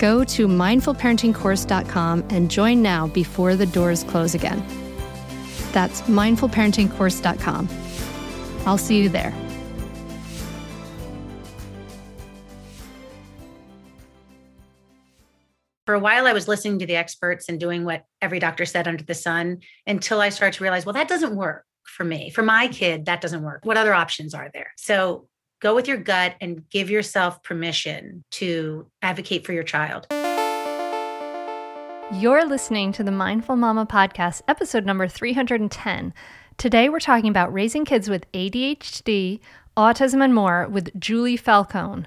Go to mindfulparentingcourse.com and join now before the doors close again. That's mindfulparentingcourse.com. I'll see you there. For a while, I was listening to the experts and doing what every doctor said under the sun until I started to realize, well, that doesn't work for me. For my kid, that doesn't work. What other options are there? So go with your gut and give yourself permission to advocate for your child. You're listening to the Mindful Mama podcast, episode number 310. Today, we're talking about raising kids with ADHD, autism, and more with Julie Falcone.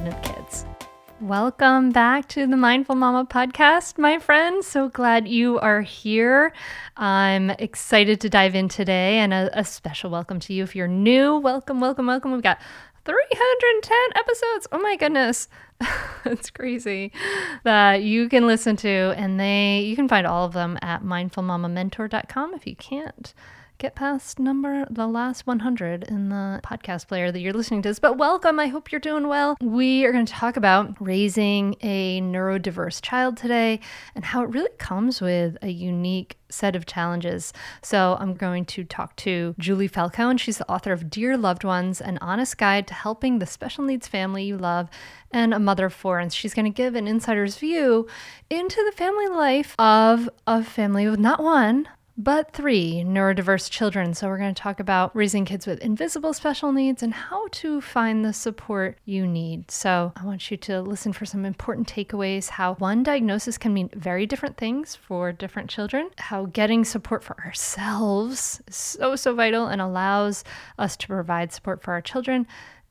confident kids. Welcome back to the Mindful Mama podcast, my friends. So glad you are here. I'm excited to dive in today, and a, a special welcome to you if you're new. Welcome, welcome, welcome. We've got 310 episodes. Oh my goodness. it's crazy that you can listen to and they you can find all of them at mindfulmamamentor.com if you can't get past number the last 100 in the podcast player that you're listening to this. But welcome. I hope you're doing well. We are going to talk about raising a neurodiverse child today and how it really comes with a unique set of challenges. So I'm going to talk to Julie Falcone. She's the author of Dear Loved Ones, an honest guide to helping the special needs family you love and a mother of four. And she's going to give an insider's view into the family life of a family with not one, but three neurodiverse children. So, we're going to talk about raising kids with invisible special needs and how to find the support you need. So, I want you to listen for some important takeaways how one diagnosis can mean very different things for different children, how getting support for ourselves is so, so vital and allows us to provide support for our children,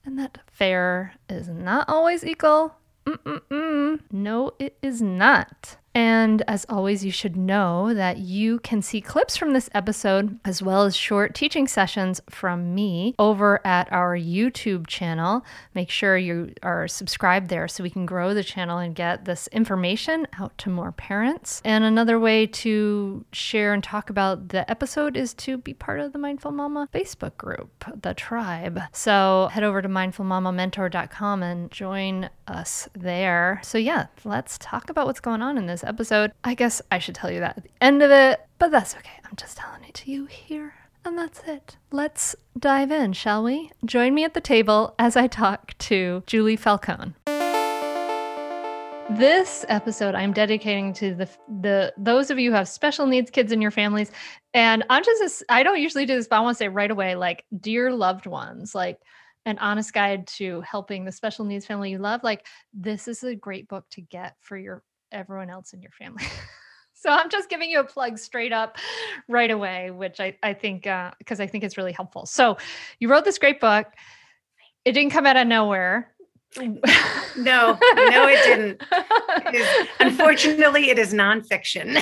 and that fair is not always equal. Mm-mm-mm. No, it is not. And as always, you should know that you can see clips from this episode as well as short teaching sessions from me over at our YouTube channel. Make sure you are subscribed there so we can grow the channel and get this information out to more parents. And another way to share and talk about the episode is to be part of the Mindful Mama Facebook group, the tribe. So head over to mindfulmamamentor.com and join us there. So, yeah, let's talk about what's going on in this episode. I guess I should tell you that at the end of it, but that's okay. I'm just telling it to you here And that's it. Let's dive in, shall we? Join me at the table as I talk to Julie Falcone. This episode I'm dedicating to the the those of you who have special needs kids in your families. And I'm just I don't usually do this, but I want to say right away, like, dear loved ones, like an honest guide to helping the special needs family you love. Like, this is a great book to get for your everyone else in your family. so I'm just giving you a plug straight up right away, which I, I think because uh, I think it's really helpful. So you wrote this great book. It didn't come out of nowhere no, no, it didn't. It is, unfortunately, it is nonfiction.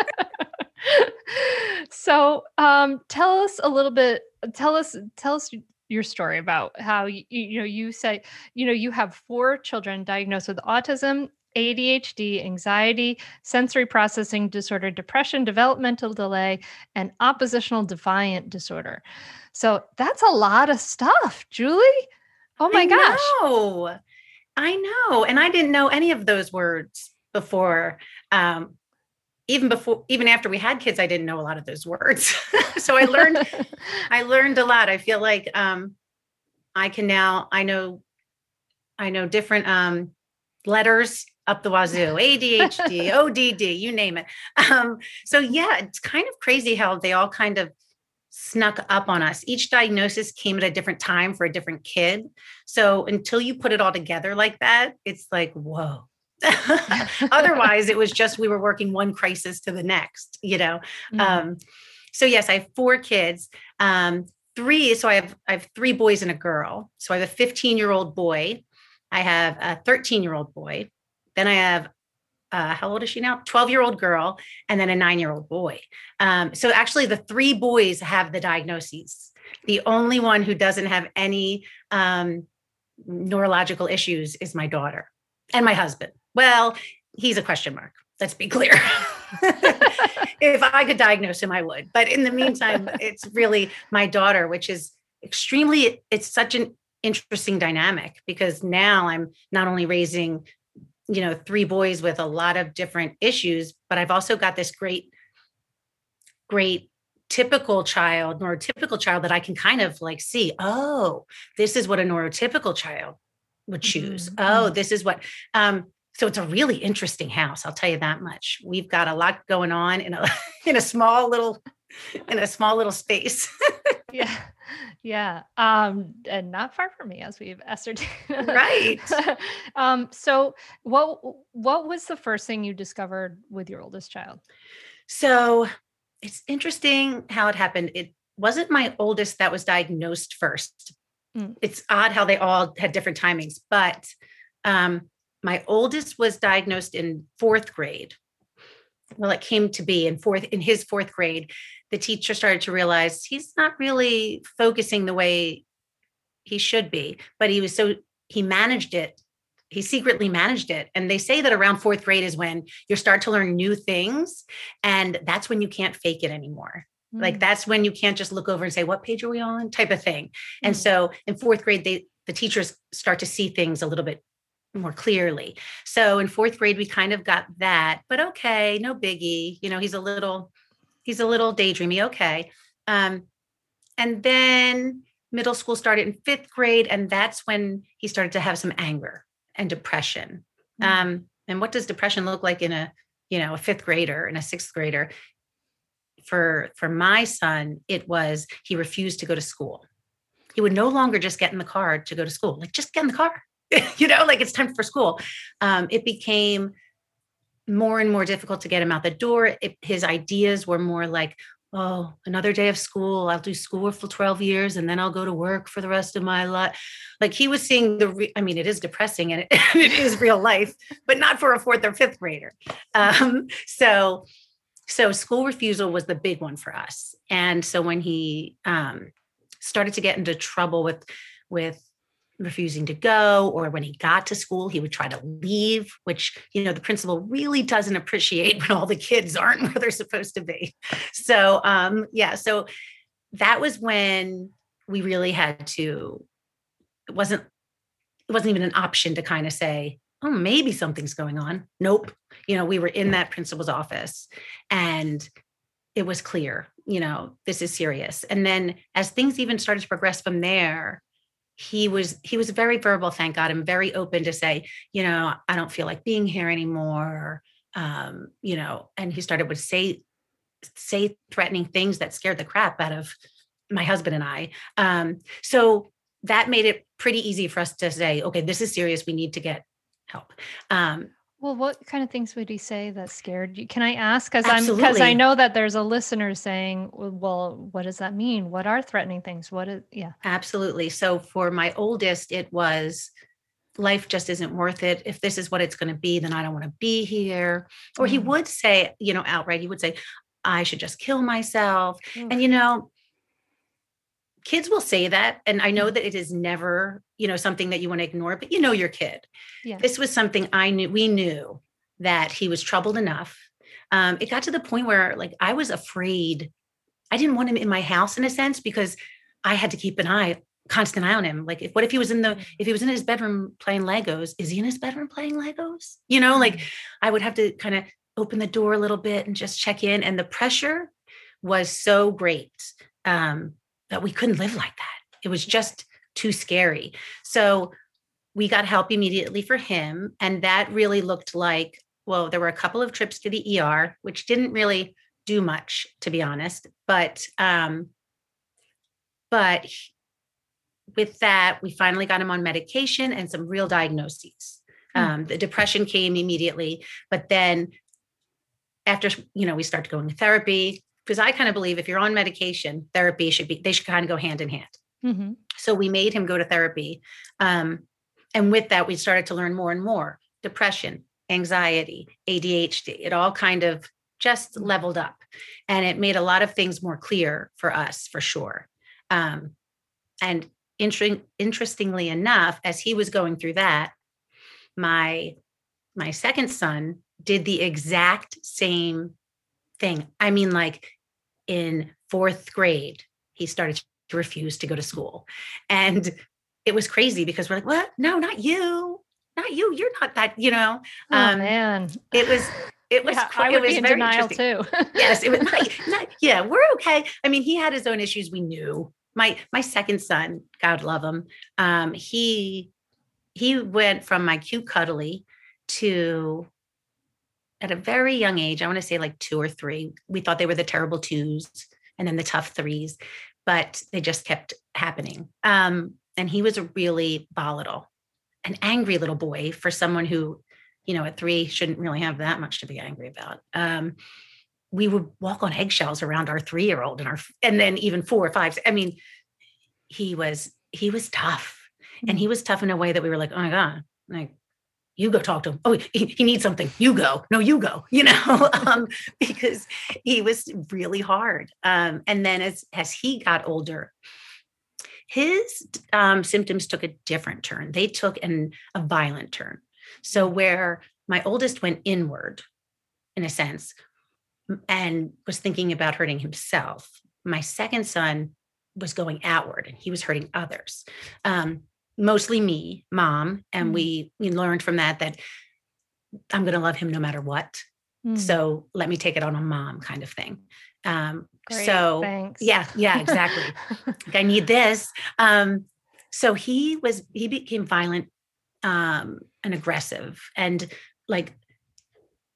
so, um, tell us a little bit. Tell us, tell us your story about how you, you know you say you know you have four children diagnosed with autism ADHD, anxiety, sensory processing disorder, depression, developmental delay, and oppositional defiant disorder. So that's a lot of stuff, Julie. Oh my I gosh. Know. I know. And I didn't know any of those words before. Um, even before even after we had kids, I didn't know a lot of those words. so I learned I learned a lot. I feel like um I can now I know I know different um letters up the wazoo, ADHD, ODD, you name it. Um, so yeah, it's kind of crazy how they all kind of snuck up on us. Each diagnosis came at a different time for a different kid. So until you put it all together like that, it's like, whoa. Otherwise, it was just we were working one crisis to the next, you know. Mm-hmm. Um, so yes, I have four kids. Um, three, so I have I have three boys and a girl. So I have a 15 year old boy, I have a 13 year old boy, then I have uh, how old is she now? 12 year old girl, and then a nine year old boy. Um, so actually, the three boys have the diagnoses. The only one who doesn't have any um, neurological issues is my daughter and my husband. Well, he's a question mark. Let's be clear. if I could diagnose him, I would. But in the meantime, it's really my daughter, which is extremely, it's such an interesting dynamic because now I'm not only raising you know three boys with a lot of different issues but i've also got this great great typical child neurotypical child that i can kind of like see oh this is what a neurotypical child would choose mm-hmm. oh mm-hmm. this is what um so it's a really interesting house i'll tell you that much we've got a lot going on in a in a small little in a small little space yeah. Yeah. Um and not far from me as we've ascertained. Right. Um so what what was the first thing you discovered with your oldest child? So it's interesting how it happened. It wasn't my oldest that was diagnosed first. Mm. it's odd how they all had different timings but um my oldest was diagnosed in fourth grade. Well it came to be in fourth in his fourth grade the teacher started to realize he's not really focusing the way he should be but he was so he managed it. He secretly managed it. And they say that around fourth grade is when you start to learn new things and that's when you can't fake it anymore. Mm. like that's when you can't just look over and say what page are we on? type of thing. Mm. and so in fourth grade they the teachers start to see things a little bit more clearly. So in fourth grade we kind of got that but okay no biggie. You know he's a little he's a little daydreamy. Okay. Um, and then middle school started in fifth grade, and that's when he started to have some anger and depression. Mm-hmm. Um, and what does depression look like in a you know a fifth grader and a sixth grader? For for my son, it was he refused to go to school. He would no longer just get in the car to go to school. Like just get in the car, you know, like it's time for school. Um, it became more and more difficult to get him out the door. It, his ideas were more like, oh, another day of school. I'll do school for 12 years and then I'll go to work for the rest of my life. Like he was seeing the, re- I mean, it is depressing and it, it is real life, but not for a fourth or fifth grader. Um, so, so school refusal was the big one for us. And so when he um, started to get into trouble with, with refusing to go or when he got to school he would try to leave which you know the principal really doesn't appreciate when all the kids aren't where they're supposed to be. So um yeah so that was when we really had to it wasn't it wasn't even an option to kind of say oh maybe something's going on. Nope. You know we were in that principal's office and it was clear, you know, this is serious. And then as things even started to progress from there, he was he was very verbal, thank God, and very open to say, you know, I don't feel like being here anymore. Um, you know, and he started would say say threatening things that scared the crap out of my husband and I. Um, so that made it pretty easy for us to say, okay, this is serious. We need to get help. Um, well, what kind of things would he say that scared you? Can I ask? Because I'm because I know that there's a listener saying, "Well, what does that mean? What are threatening things? What is yeah?" Absolutely. So for my oldest, it was life just isn't worth it. If this is what it's going to be, then I don't want to be here. Or he mm. would say, you know, outright, he would say, I should just kill myself. Mm. And you know, kids will say that and i know mm-hmm. that it is never you know something that you want to ignore but you know your kid yeah. this was something i knew we knew that he was troubled enough um, it got to the point where like i was afraid i didn't want him in my house in a sense because i had to keep an eye constant eye on him like if, what if he was in the mm-hmm. if he was in his bedroom playing legos is he in his bedroom playing legos you know like mm-hmm. i would have to kind of open the door a little bit and just check in and the pressure was so great um, that we couldn't live like that. It was just too scary. So we got help immediately for him. And that really looked like, well, there were a couple of trips to the ER, which didn't really do much, to be honest. But um, but with that, we finally got him on medication and some real diagnoses. Hmm. Um, the depression came immediately, but then after you know we start going to therapy, because I kind of believe if you're on medication, therapy should be, they should kind of go hand in hand. Mm-hmm. So we made him go to therapy. Um, and with that, we started to learn more and more depression, anxiety, ADHD. It all kind of just leveled up and it made a lot of things more clear for us for sure. Um, and inter- interestingly enough, as he was going through that, my my second son did the exact same thing. I mean, like in fourth grade, he started to refuse to go to school. And it was crazy because we're like, what? No, not you. Not you. You're not that, you know. Oh, um, man. It was it was yeah, I would be in denial too. yes, it was not, not, yeah, we're okay. I mean, he had his own issues. We knew. My my second son, God love him, um, he he went from my cute cuddly to at a very young age, I want to say like two or three, we thought they were the terrible twos and then the tough threes, but they just kept happening. Um, and he was a really volatile, an angry little boy for someone who, you know, at three shouldn't really have that much to be angry about. Um, we would walk on eggshells around our three year old and our, and then even four or five. I mean, he was, he was tough and he mm. was tough in a way that we were like, oh my God, like you go talk to him. Oh, he, he, needs something. You go. No, you go. You know, um, because he was really hard. Um, and then as as he got older, his um, symptoms took a different turn. They took an a violent turn. So where my oldest went inward, in a sense, and was thinking about hurting himself, my second son was going outward and he was hurting others. Um, mostly me, mom, and mm. we, we learned from that that I'm going to love him no matter what. Mm. So let me take it on a mom kind of thing. Um, Great, so thanks. yeah, yeah, exactly. like I need this. Um, so he was he became violent um, and aggressive, and like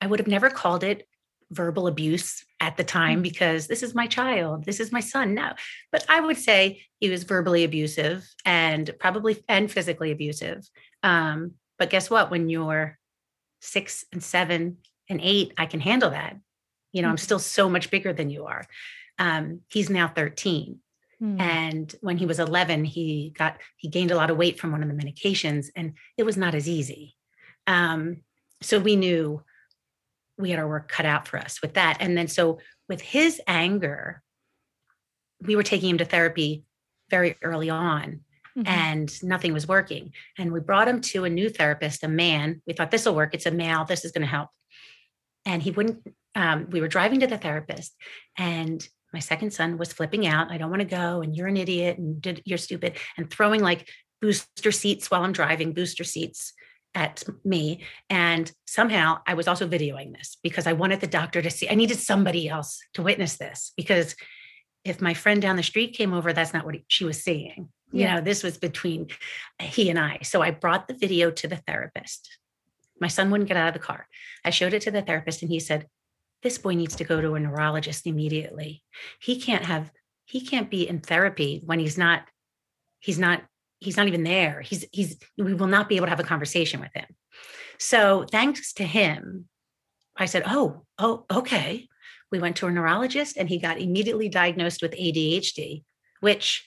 I would have never called it verbal abuse at the time mm. because this is my child this is my son no but i would say he was verbally abusive and probably and physically abusive. Um, but guess what? When you're six and seven and eight i can handle that. You know i'm still so much bigger than you are. Um, he's now 13 mm. And when he was 11 he got he gained a lot of weight from one of the medications and it was not as easy. Um, so we knew we had our work cut out for us with that. And then so with his anger, we were taking him to therapy very early on mm-hmm. and nothing was working. And we brought him to a new therapist, a man. We thought this will work. It's a male. This is going to help. And he wouldn't, um, we were driving to the therapist and my second son was flipping out. I don't want to go. And you're an idiot and did, you're stupid and throwing like booster seats while I'm driving, booster seats at me. And somehow I was also videoing this because I wanted the doctor to see, I needed somebody else to witness this because if my friend down the street came over, that's not what she was seeing. You know, this was between uh, he and I. So I brought the video to the therapist. My son wouldn't get out of the car. I showed it to the therapist and he said, This boy needs to go to a neurologist immediately. He can't have, he can't be in therapy when he's not, he's not, he's not even there. He's, he's, we will not be able to have a conversation with him. So thanks to him, I said, Oh, oh, okay. We went to a neurologist and he got immediately diagnosed with ADHD, which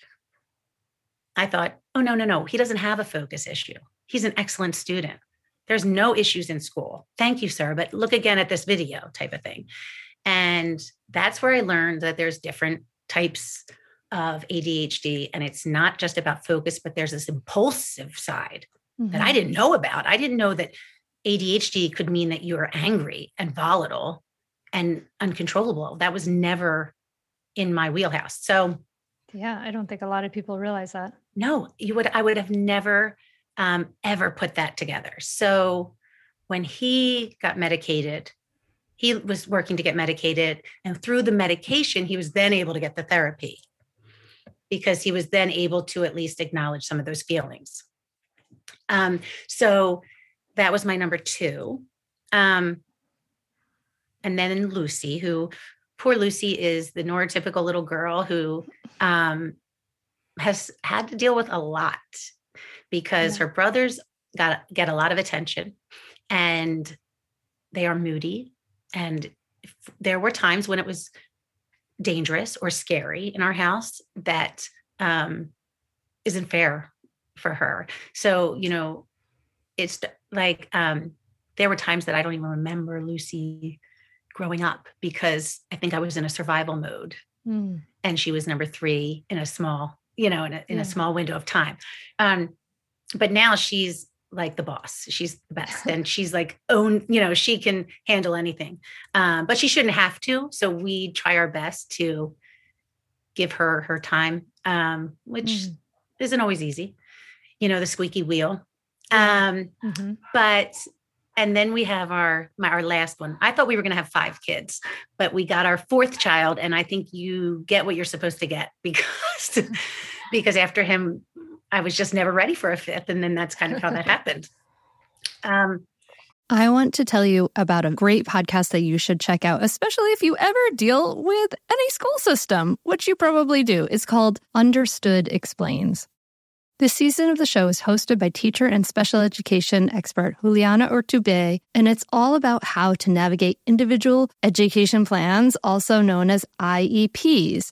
I thought, oh, no, no, no, he doesn't have a focus issue. He's an excellent student. There's no issues in school. Thank you, sir. But look again at this video type of thing. And that's where I learned that there's different types of ADHD. And it's not just about focus, but there's this impulsive side mm-hmm. that I mm-hmm. didn't know about. I didn't know that ADHD could mean that you're angry and volatile and uncontrollable. That was never in my wheelhouse. So, yeah, I don't think a lot of people realize that. No, you would. I would have never, um, ever put that together. So, when he got medicated, he was working to get medicated, and through the medication, he was then able to get the therapy because he was then able to at least acknowledge some of those feelings. Um, so that was my number two. Um, and then Lucy, who poor Lucy is the neurotypical little girl who um, has had to deal with a lot because yeah. her brothers got get a lot of attention and they are moody and there were times when it was dangerous or scary in our house that um, not fair for her so you know it's like um, there were times that i don't even remember lucy growing up because I think I was in a survival mode. Mm. And she was number three in a small, you know, in a, in yeah. a small window of time. Um, but now she's like the boss. She's the best. and she's like own, you know, she can handle anything. Um, but she shouldn't have to. So we try our best to give her her time, um, which mm. isn't always easy. You know, the squeaky wheel. Um, mm-hmm. but and then we have our my, our last one i thought we were going to have five kids but we got our fourth child and i think you get what you're supposed to get because because after him i was just never ready for a fifth and then that's kind of how that happened um, I want to tell you about a great podcast that you should check out, especially if you ever deal with any school system, which you probably do. It's called Understood Explains. This season of the show is hosted by teacher and special education expert Juliana Urtubey, and it's all about how to navigate individual education plans, also known as IEPs.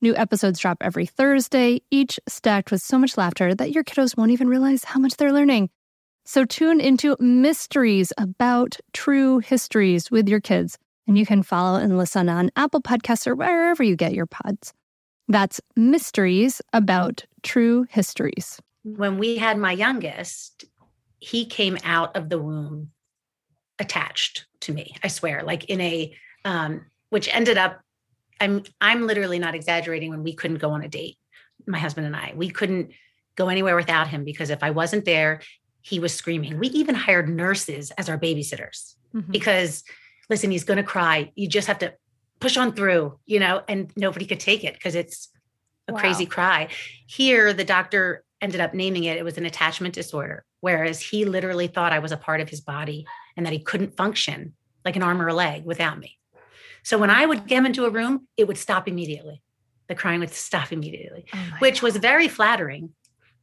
New episodes drop every Thursday, each stacked with so much laughter that your kiddos won't even realize how much they're learning. So tune into mysteries about true histories with your kids and you can follow and listen on Apple Podcasts or wherever you get your pods. That's Mysteries About True Histories. When we had my youngest, he came out of the womb attached to me, I swear, like in a, um, which ended up, I'm, I'm literally not exaggerating when we couldn't go on a date, my husband and I. We couldn't go anywhere without him because if I wasn't there, he was screaming. We even hired nurses as our babysitters mm-hmm. because listen, he's going to cry. You just have to push on through, you know, and nobody could take it because it's a wow. crazy cry. Here, the doctor ended up naming it, it was an attachment disorder, whereas he literally thought I was a part of his body and that he couldn't function like an arm or a leg without me. So when I would get him into a room, it would stop immediately. The crying would stop immediately, oh which God. was very flattering,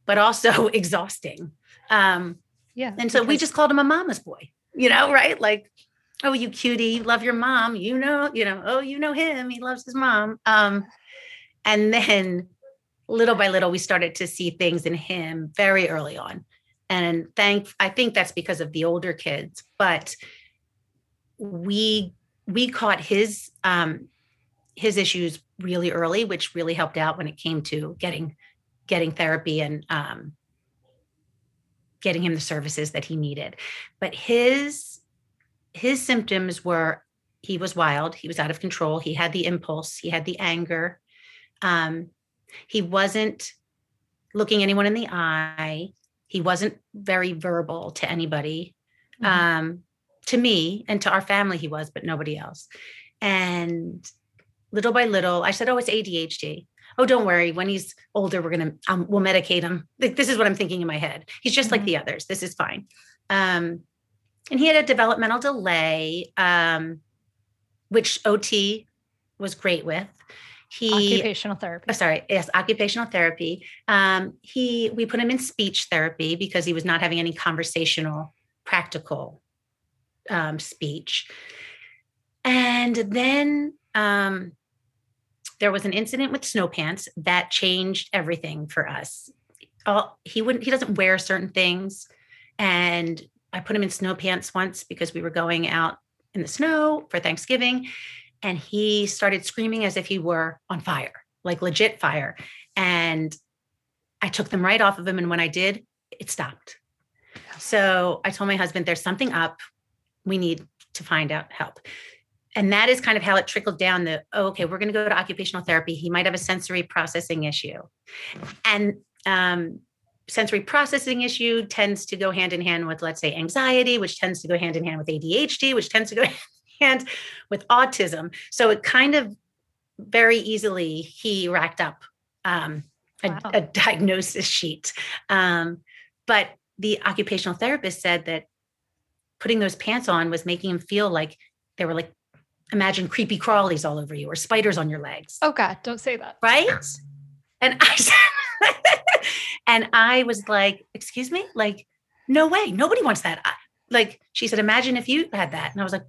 but also exhausting. Um, yeah. And so we just called him a mama's boy, you know, right? Like oh you cutie love your mom you know you know oh you know him he loves his mom um and then little by little we started to see things in him very early on and thank i think that's because of the older kids but we we caught his um his issues really early which really helped out when it came to getting getting therapy and um getting him the services that he needed but his his symptoms were he was wild, he was out of control, he had the impulse, he had the anger. Um, he wasn't looking anyone in the eye. He wasn't very verbal to anybody. Mm-hmm. Um, to me and to our family, he was, but nobody else. And little by little, I said, "Oh, it's ADHD." Oh, don't worry. When he's older, we're gonna um, we'll medicate him. This is what I'm thinking in my head. He's just mm-hmm. like the others. This is fine. Um, and he had a developmental delay, um, which OT was great with. He occupational therapy. Oh, sorry, yes, occupational therapy. Um, he we put him in speech therapy because he was not having any conversational, practical um, speech. And then um, there was an incident with snow pants that changed everything for us. All, he wouldn't. He doesn't wear certain things, and I put him in snow pants once because we were going out in the snow for Thanksgiving. And he started screaming as if he were on fire, like legit fire. And I took them right off of him. And when I did, it stopped. So I told my husband, there's something up. We need to find out help. And that is kind of how it trickled down the, oh, okay, we're going to go to occupational therapy. He might have a sensory processing issue. And um, sensory processing issue tends to go hand in hand with, let's say, anxiety, which tends to go hand in hand with ADHD, which tends to go hand with autism. So it kind of very easily he racked up um, a, wow. a, diagnosis sheet. Um, but the occupational therapist said that putting those pants on was making him feel like they were like imagine creepy crawlies all over you or spiders on your legs. Oh God, don't say that. Right? And I said and I was like, excuse me? Like, no way. Nobody wants that. I, like, she said, imagine if you had that. And I was like,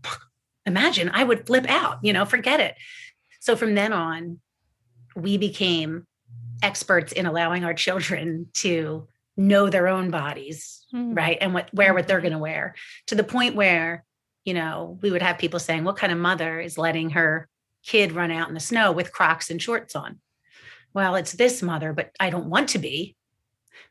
imagine I would flip out, you know, forget it. So from then on, we became experts in allowing our children to know their own bodies, mm-hmm. right? And what wear what they're going to wear to the point where, you know, we would have people saying, what kind of mother is letting her kid run out in the snow with Crocs and shorts on? well, it's this mother, but I don't want to be.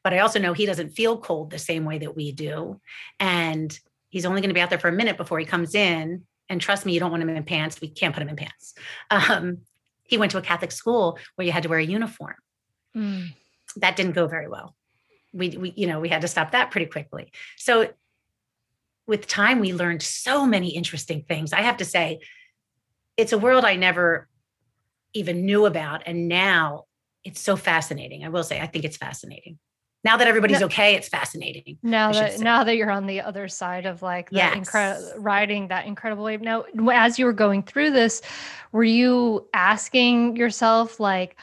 But I also know he doesn't feel cold the same way that we do. And he's only going to be out there for a minute before he comes in. And trust me, you don't want him in pants. We can't put him in pants. Um, he went to a Catholic school where you had to wear a uniform. Mm. That didn't go very well. We, we, you know, we had to stop that pretty quickly. So with time, we learned so many interesting things. I have to say, it's a world I never even knew about. And now it's so fascinating. I will say, I think it's fascinating. Now that everybody's no, okay, it's fascinating. Now that now that you're on the other side of like yes. incredible riding that incredible wave. Now, as you were going through this, were you asking yourself like,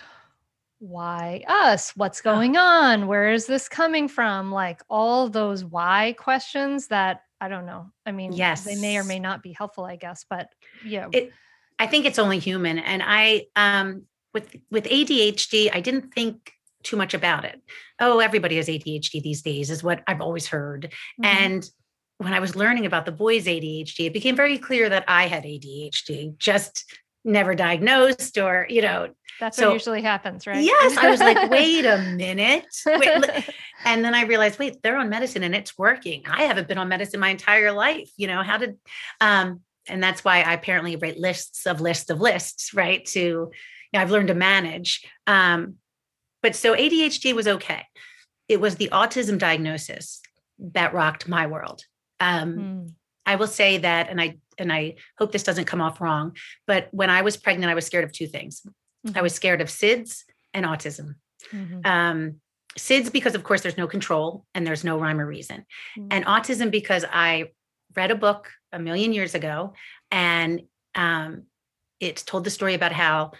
why us? What's going on? Where is this coming from? Like all those why questions that I don't know. I mean, yes, they may or may not be helpful, I guess, but yeah. It, I think it's only human. And I um with with ADHD, I didn't think too much about it. Oh, everybody has ADHD these days, is what I've always heard. Mm-hmm. And when I was learning about the boys' ADHD, it became very clear that I had ADHD, just never diagnosed or, you know. That's so, what usually happens, right? Yes. I was like, wait a minute. Wait, and then I realized, wait, they're on medicine and it's working. I haven't been on medicine my entire life. You know, how did, um, and that's why I apparently write lists of lists of lists, right? To, you know, I've learned to manage. Um, but so ADHD was okay. It was the autism diagnosis that rocked my world. Um, mm. I will say that, and I and I hope this doesn't come off wrong, but when I was pregnant, I was scared of two things. Mm-hmm. I was scared of SIDS and autism. Mm-hmm. Um, SIDS because, of course, there's no control and there's no rhyme or reason, mm-hmm. and autism because I read a book a million years ago, and um, it told the story about how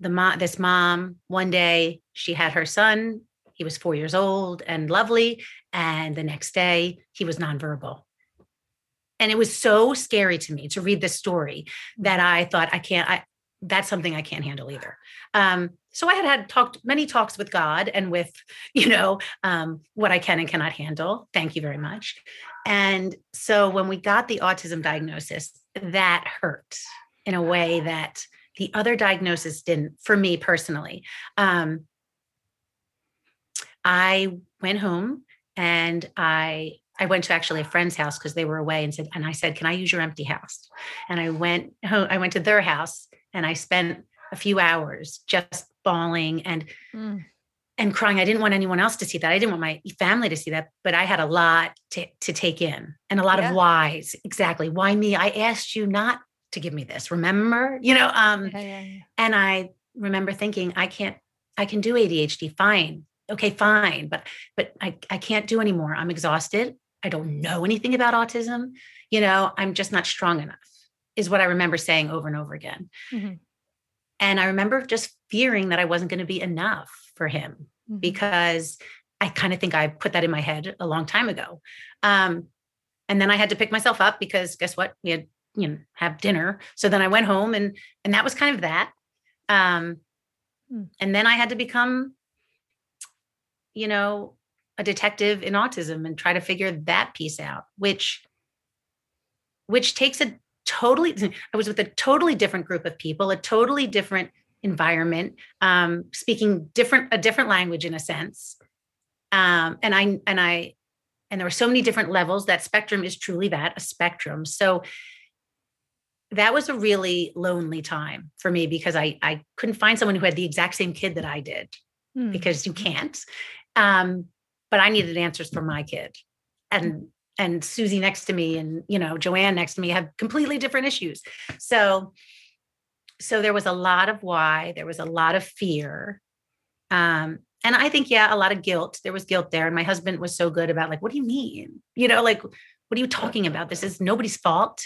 the mom, this mom, one day she had her son. He was four years old and lovely, and the next day he was nonverbal. And it was so scary to me to read this story that I thought I can't. I that's something I can't handle either. Um, so I had had talked many talks with God and with, you know, um, what I can and cannot handle. Thank you very much. And so when we got the autism diagnosis, that hurt in a way that the other diagnosis didn't for me personally. Um, I went home and I I went to actually a friend's house because they were away and said, and I said, Can I use your empty house? And I went home, I went to their house and I spent a few hours just bawling and mm. and crying. I didn't want anyone else to see that. I didn't want my family to see that, but I had a lot to, to take in and a lot yeah. of whys. Exactly. Why me? I asked you not to give me this remember you know um yeah, yeah, and i remember thinking i can't i can do adhd fine okay fine but but i i can't do anymore i'm exhausted i don't know anything about autism you know i'm just not strong enough is what i remember saying over and over again mm-hmm. and i remember just fearing that i wasn't going to be enough for him mm-hmm. because i kind of think i put that in my head a long time ago um and then i had to pick myself up because guess what we had you know have dinner so then i went home and and that was kind of that um hmm. and then i had to become you know a detective in autism and try to figure that piece out which which takes a totally i was with a totally different group of people a totally different environment um speaking different a different language in a sense um and i and i and there were so many different levels that spectrum is truly that a spectrum so that was a really lonely time for me because I I couldn't find someone who had the exact same kid that I did mm. because you can't. Um, but I needed answers for my kid, and and Susie next to me and you know Joanne next to me have completely different issues. So so there was a lot of why, there was a lot of fear. Um, and I think, yeah, a lot of guilt. There was guilt there. And my husband was so good about like, what do you mean? You know, like, what are you talking about? This is nobody's fault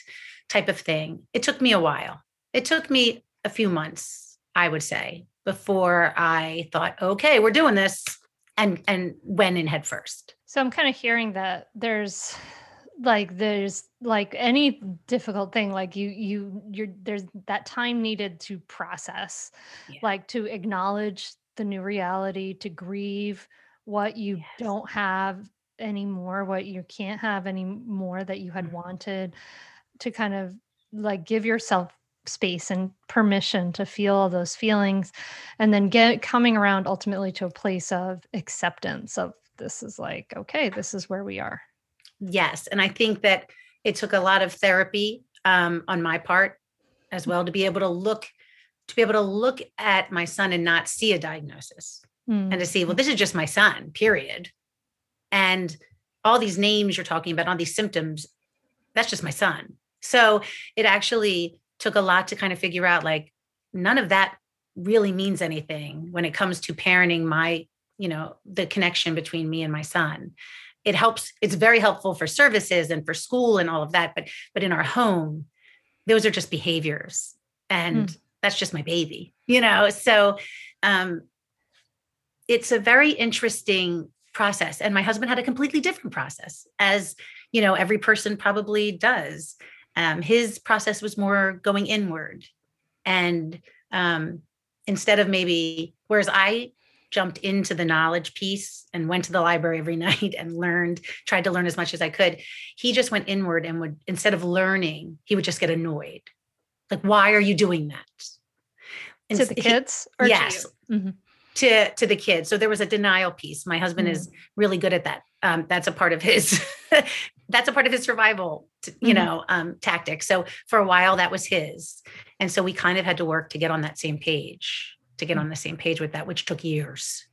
type of thing. It took me a while. It took me a few months, I would say, before I thought, okay, we're doing this and and went in head first. So I'm kind of hearing that there's like there's like any difficult thing like you you you're there's that time needed to process yeah. like to acknowledge the new reality to grieve what you yes. don't have anymore what you can't have anymore that you had mm-hmm. wanted to kind of like give yourself space and permission to feel all those feelings and then get coming around ultimately to a place of acceptance of this is like okay this is where we are yes and i think that it took a lot of therapy um, on my part as well to be able to look to be able to look at my son and not see a diagnosis mm. and to see well this is just my son period and all these names you're talking about all these symptoms that's just my son so it actually took a lot to kind of figure out like none of that really means anything when it comes to parenting my you know the connection between me and my son. It helps it's very helpful for services and for school and all of that but but in our home those are just behaviors and mm. that's just my baby you know? So um it's a very interesting process and my husband had a completely different process as you know every person probably does um, his process was more going inward and um, instead of maybe whereas i jumped into the knowledge piece and went to the library every night and learned tried to learn as much as i could he just went inward and would instead of learning he would just get annoyed. Like why are you doing that? And to the kids he, yes. to, mm-hmm. to, to the kids. So there was a denial piece. My husband mm-hmm. is really good at that. Um, that's a part of his that's a part of his survival you mm-hmm. know um, tactic so for a while that was his and so we kind of had to work to get on that same page to get mm. on the same page with that, which took years.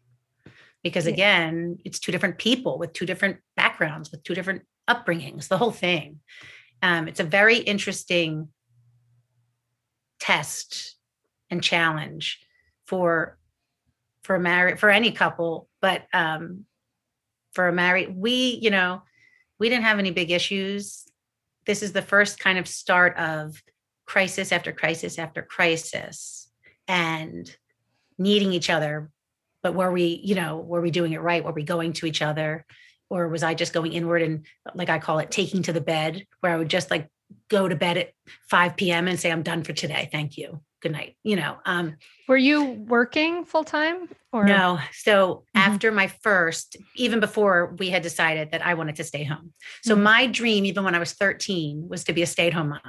Because again, it's two different people with two different backgrounds, with two different upbringings, the whole thing. Um, it's a very interesting test and challenge for for a married for any couple, but um, for a married, we, you know, we didn't have any big issues. This is the first kind of start of crisis after crisis after crisis. And needing each other but were we you know were we doing it right were we going to each other or was i just going inward and like i call it taking to the bed where i would just like go to bed at 5 p.m and say i'm done for today thank you good night you know um were you working full time or no so mm-hmm. after my first even before we had decided that i wanted to stay home so mm-hmm. my dream even when i was 13 was to be a stay-at-home mom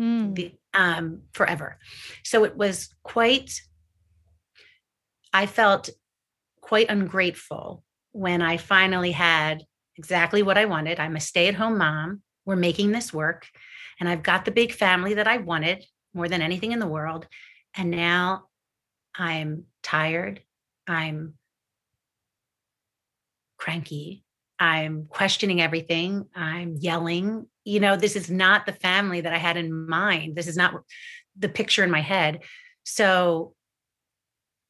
mm. the, um forever so it was quite I felt quite ungrateful when I finally had exactly what I wanted. I'm a stay at home mom. We're making this work. And I've got the big family that I wanted more than anything in the world. And now I'm tired. I'm cranky. I'm questioning everything. I'm yelling. You know, this is not the family that I had in mind. This is not the picture in my head. So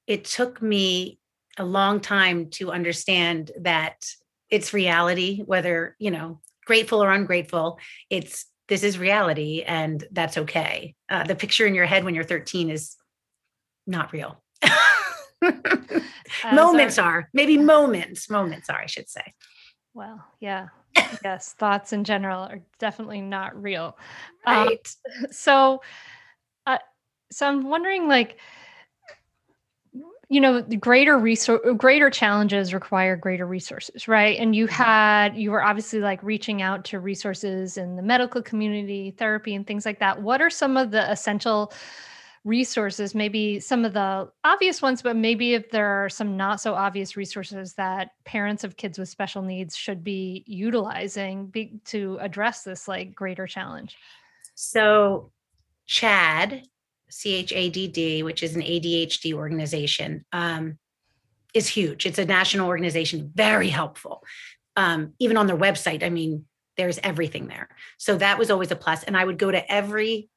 it took me a long time to understand that it's reality, whether, you know, grateful or ungrateful, it's this is reality and that's okay. Uh, the picture in your head when you're 13 is not real. moments are, are, maybe moments, moments are, I should say. Well, yeah. yes, thoughts in general are definitely not real. Right. Um, so, uh, so I'm wondering, like, you know greater resource greater challenges require greater resources right? And you mm-hmm. had you were obviously like reaching out to resources in the medical community therapy and things like that. What are some of the essential resources? Maybe some of the obvious ones but maybe if there are some not so obvious resources that parents of kids with special needs should be utilizing be, to address this like greater challenge. So CHADD CHADD, which is an ADHD organization, um, is huge. It's a national organization, very helpful. Um, even on their website, I mean, there's everything there. So that was always a plus. And I would go to every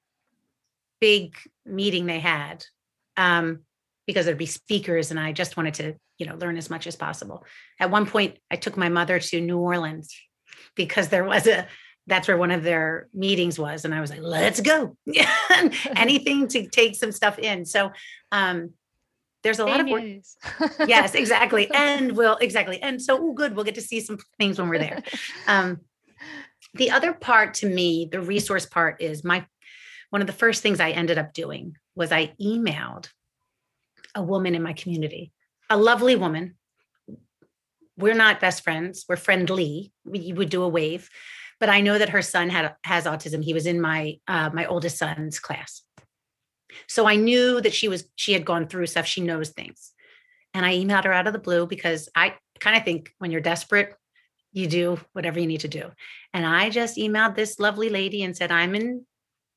big meeting they had um, because there'd be speakers, and I just wanted to, you know, learn as much as possible. At one point, I took my mother to New Orleans because there was a that's where one of their meetings was and i was like let's go. Anything to take some stuff in. So um there's a lot of work yes exactly. And we'll exactly. And so oh, good we'll get to see some things when we're there. Um the other part to me the resource part is my one of the first things i ended up doing was i emailed a woman in my community a lovely woman. We're not best friends. We're friendly. We would do a wave but I know that her son had has autism. He was in my uh, my oldest son's class, so I knew that she was she had gone through stuff. She knows things, and I emailed her out of the blue because I kind of think when you're desperate, you do whatever you need to do. And I just emailed this lovely lady and said, "I'm in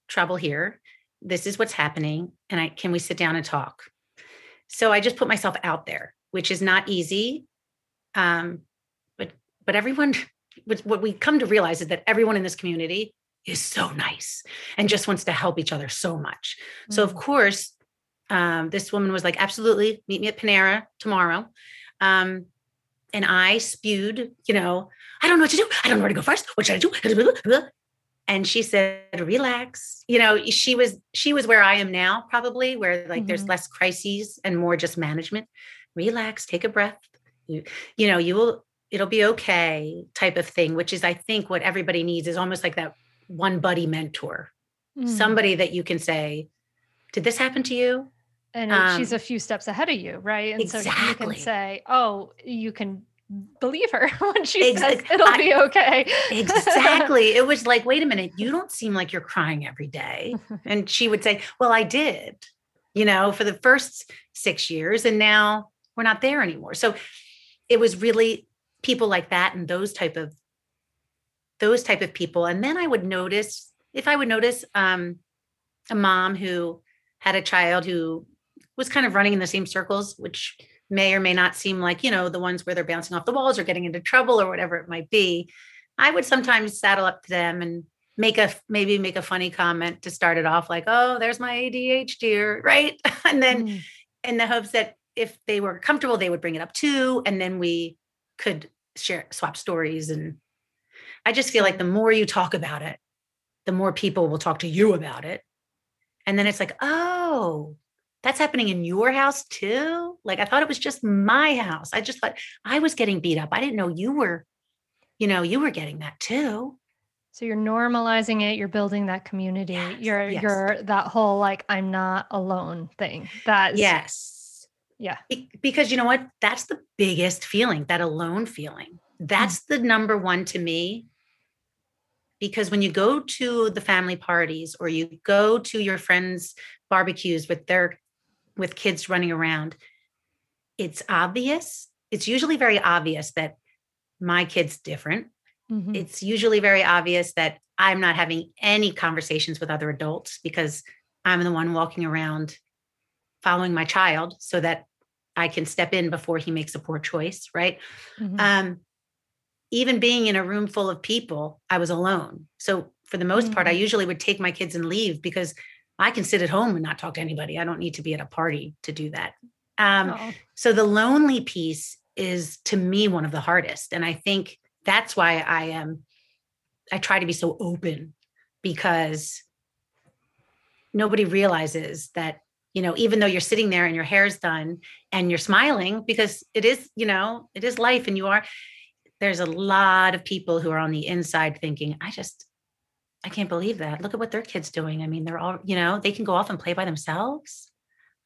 trouble here. This is what's happening, and I can we sit down and talk." So I just put myself out there, which is not easy. Um, but but everyone what we come to realize is that everyone in this community is so nice and just wants to help each other so much. Mm-hmm. So of mm. course, Um, this woman was like, absolutely, meet me at Panera tomorrow. Um, and I spewed, you know, I don't know what to do. I don't know where to go first. What should I do? And she said, relax. You know, she was she was where I am now, probably, where like mm-hmm. there's less crises and more just management. Relax, take a breath. You, you know, you will it'll be okay type of thing, which is I think what everybody needs is almost like that one buddy mentor. Mm. Somebody that you can say, Did this happen to you? and um, she's a few steps ahead of you, right? And exactly. so you can say, "Oh, you can believe her when she exactly. says it'll I, be okay." exactly. It was like, "Wait a minute, you don't seem like you're crying every day." and she would say, "Well, I did." You know, for the first 6 years and now we're not there anymore. So it was really people like that and those type of those type of people and then I would notice if I would notice um a mom who had a child who was kind of running in the same circles, which may or may not seem like, you know, the ones where they're bouncing off the walls or getting into trouble or whatever it might be. I would sometimes saddle up to them and make a maybe make a funny comment to start it off like, oh, there's my ADHD, right? and then mm. in the hopes that if they were comfortable, they would bring it up too. And then we could share swap stories. And I just feel like the more you talk about it, the more people will talk to you about it. And then it's like, oh, that's happening in your house too. Like I thought it was just my house. I just thought I was getting beat up. I didn't know you were, you know, you were getting that too. So you're normalizing it, you're building that community. Yes, you're yes. you're that whole like I'm not alone thing. That Yes. Yeah. Be- because you know what? That's the biggest feeling, that alone feeling. That's mm-hmm. the number one to me. Because when you go to the family parties or you go to your friends' barbecues with their with kids running around, it's obvious. It's usually very obvious that my kid's different. Mm-hmm. It's usually very obvious that I'm not having any conversations with other adults because I'm the one walking around following my child so that I can step in before he makes a poor choice, right? Mm-hmm. Um, even being in a room full of people, I was alone. So for the most mm-hmm. part, I mm-hmm. usually would take my kids and leave because I can sit at home and not talk to anybody. I don't need to be at a party to do that. Um, oh. So the lonely piece is to me one of the hardest. And I think that's why I am, I try to be so open because nobody realizes that, you know, even though you're sitting there and your hair's done and you're smiling because it is, you know, it is life and you are, there's a lot of people who are on the inside thinking, I just, I can't believe that. Look at what their kid's doing. I mean, they're all, you know, they can go off and play by themselves.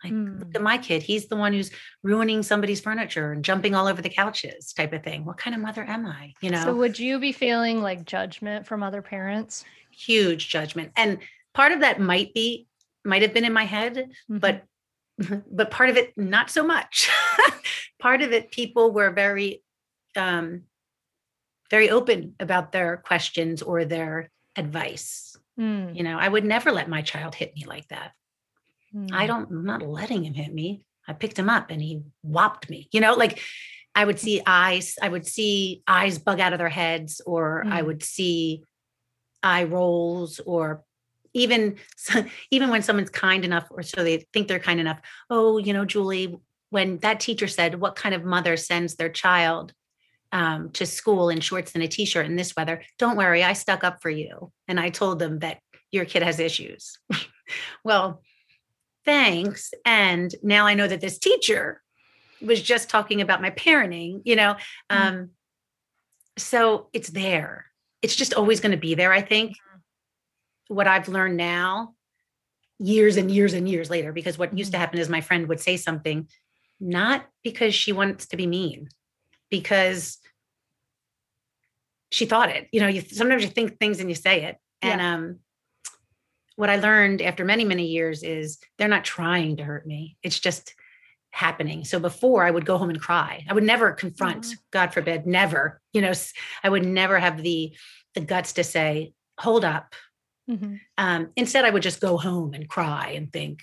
Like, mm. look at my kid. He's the one who's ruining somebody's furniture and jumping all over the couches, type of thing. What kind of mother am I? You know? So, would you be feeling like judgment from other parents? Huge judgment. And part of that might be, might have been in my head, mm-hmm. but, but part of it, not so much. part of it, people were very, um, very open about their questions or their advice. Mm. You know, I would never let my child hit me like that. Mm. I don't, I'm not letting him hit me. I picked him up and he whopped me, you know, like I would see eyes, I would see eyes bug out of their heads, or mm. I would see eye rolls, or even even when someone's kind enough, or so they think they're kind enough. Oh, you know, Julie, when that teacher said, "What kind of mother sends their child um, to school in shorts and a t-shirt in this weather don't worry i stuck up for you and i told them that your kid has issues well thanks and now i know that this teacher was just talking about my parenting you know mm-hmm. um, so it's there it's just always going to be there i think. What i've learned now years and years and years later because what used to mm-hmm. happen is my friend would say something not because she wants to be mean because she thought it. You know, you sometimes you think things and you say it. And yeah. um what I learned after many, many years is they're not trying to hurt me. It's just happening. So before I would go home and cry. I would never confront, mm-hmm. God forbid, never, you know, I would never have the the guts to say, hold up. Mm-hmm. Um, instead, I would just go home and cry and think,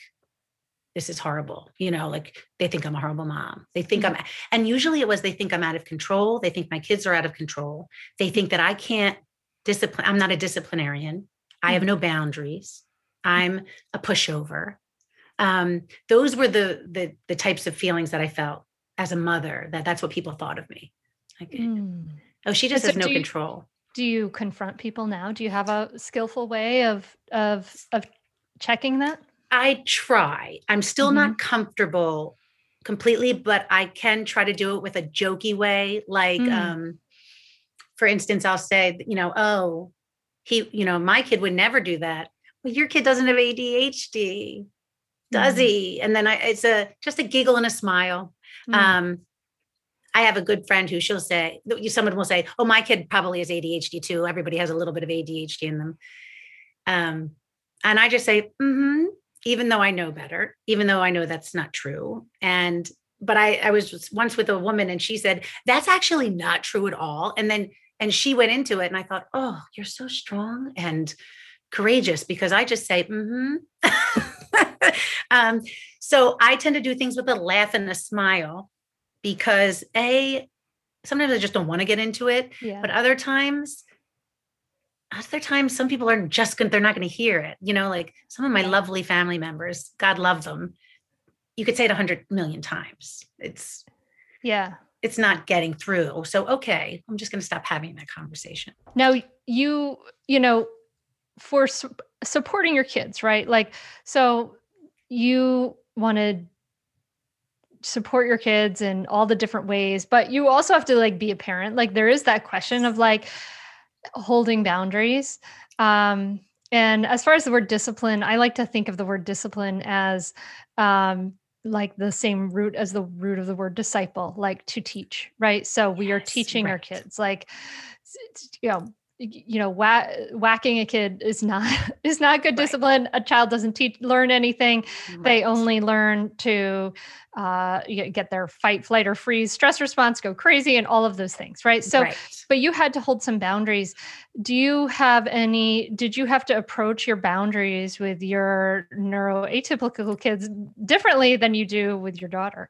this is horrible. You know, like they think I'm a horrible mom. They think mm-hmm. I'm, and usually it was they think I'm out of control. They think my kids are out of control. They think that I can't discipline. I'm not a disciplinarian. I have mm-hmm. no boundaries. I'm a pushover. Um, those were the the the types of feelings that I felt as a mother. That that's what people thought of me. Like, mm. oh, she just so has no you, control. Do you confront people now? Do you have a skillful way of of of checking that? I try. I'm still mm-hmm. not comfortable completely, but I can try to do it with a jokey way. Like, mm. um, for instance, I'll say, you know, oh, he, you know, my kid would never do that. Well, your kid doesn't have ADHD, does mm. he? And then I, it's a just a giggle and a smile. Mm. Um, I have a good friend who she'll say, someone will say, "Oh, my kid probably has ADHD too. Everybody has a little bit of ADHD in them." Um, and I just say, "Hmm." Even though I know better, even though I know that's not true, and but I, I was once with a woman and she said that's actually not true at all. And then and she went into it, and I thought, "Oh, you're so strong and courageous," because I just say, "Hmm." um, so I tend to do things with a laugh and a smile because a sometimes I just don't want to get into it, yeah. but other times other times some people are just going they're not going to hear it you know like some of my yeah. lovely family members god love them you could say it a hundred million times it's yeah it's not getting through so okay i'm just going to stop having that conversation now you you know for su- supporting your kids right like so you wanted support your kids in all the different ways but you also have to like be a parent. Like there is that question of like holding boundaries. Um and as far as the word discipline i like to think of the word discipline as um like the same root as the root of the word disciple like to teach right? So we are teaching right. our kids like you know you know wha- whacking a kid is not is not good right. discipline a child doesn't teach learn anything right. they only learn to uh, get their fight flight or freeze stress response go crazy and all of those things right so right. but you had to hold some boundaries do you have any did you have to approach your boundaries with your neuroatypical kids differently than you do with your daughter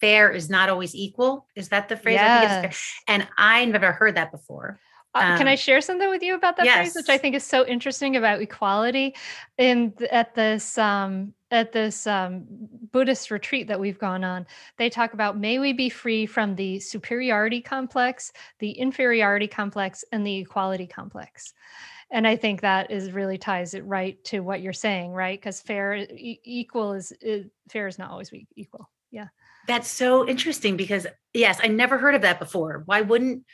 fair is not always equal. Is that the phrase? Yes. I and I never heard that before. Um, Can I um, share something with you about that yes. phrase, which I think is so interesting about equality? In at this um, at this um, Buddhist retreat that we've gone on, they talk about may we be free from the superiority complex, the inferiority complex, and the equality complex. and i think that is really ties it right to what you're saying right because fair e- equal is, is fair is not always equal yeah that's so interesting because yes i never heard of that before. Why wouldn't